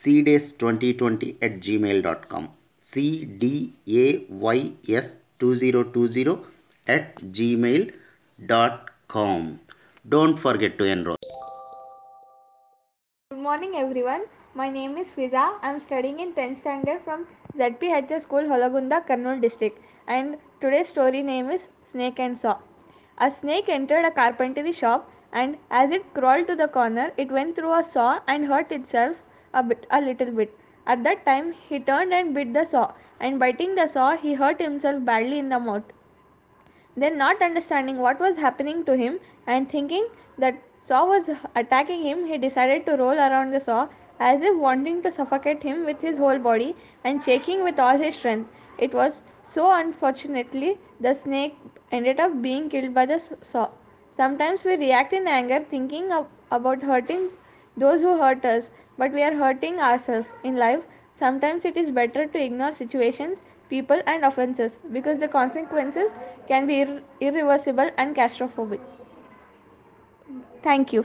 cdays2020 at gmail.com cdays2020 at gmail.com don't forget to enroll Good morning, everyone. My name is Fiza. I'm studying in 10th standard from ZPHS School, Holagunda, Kurnool district. And today's story name is Snake and Saw. A snake entered a carpentry shop, and as it crawled to the corner, it went through a saw and hurt itself a bit, a little bit. At that time, he turned and bit the saw, and biting the saw, he hurt himself badly in the mouth. Then, not understanding what was happening to him and thinking that saw was attacking him, he decided to roll around the saw as if wanting to suffocate him with his whole body and shaking with all his strength. It was so unfortunately the snake ended up being killed by the saw. Sometimes we react in anger thinking of, about hurting those who hurt us, but we are hurting ourselves. In life, sometimes it is better to ignore situations, people, and offenses because the consequences can be irre- irreversible and catastrophic. Thank you.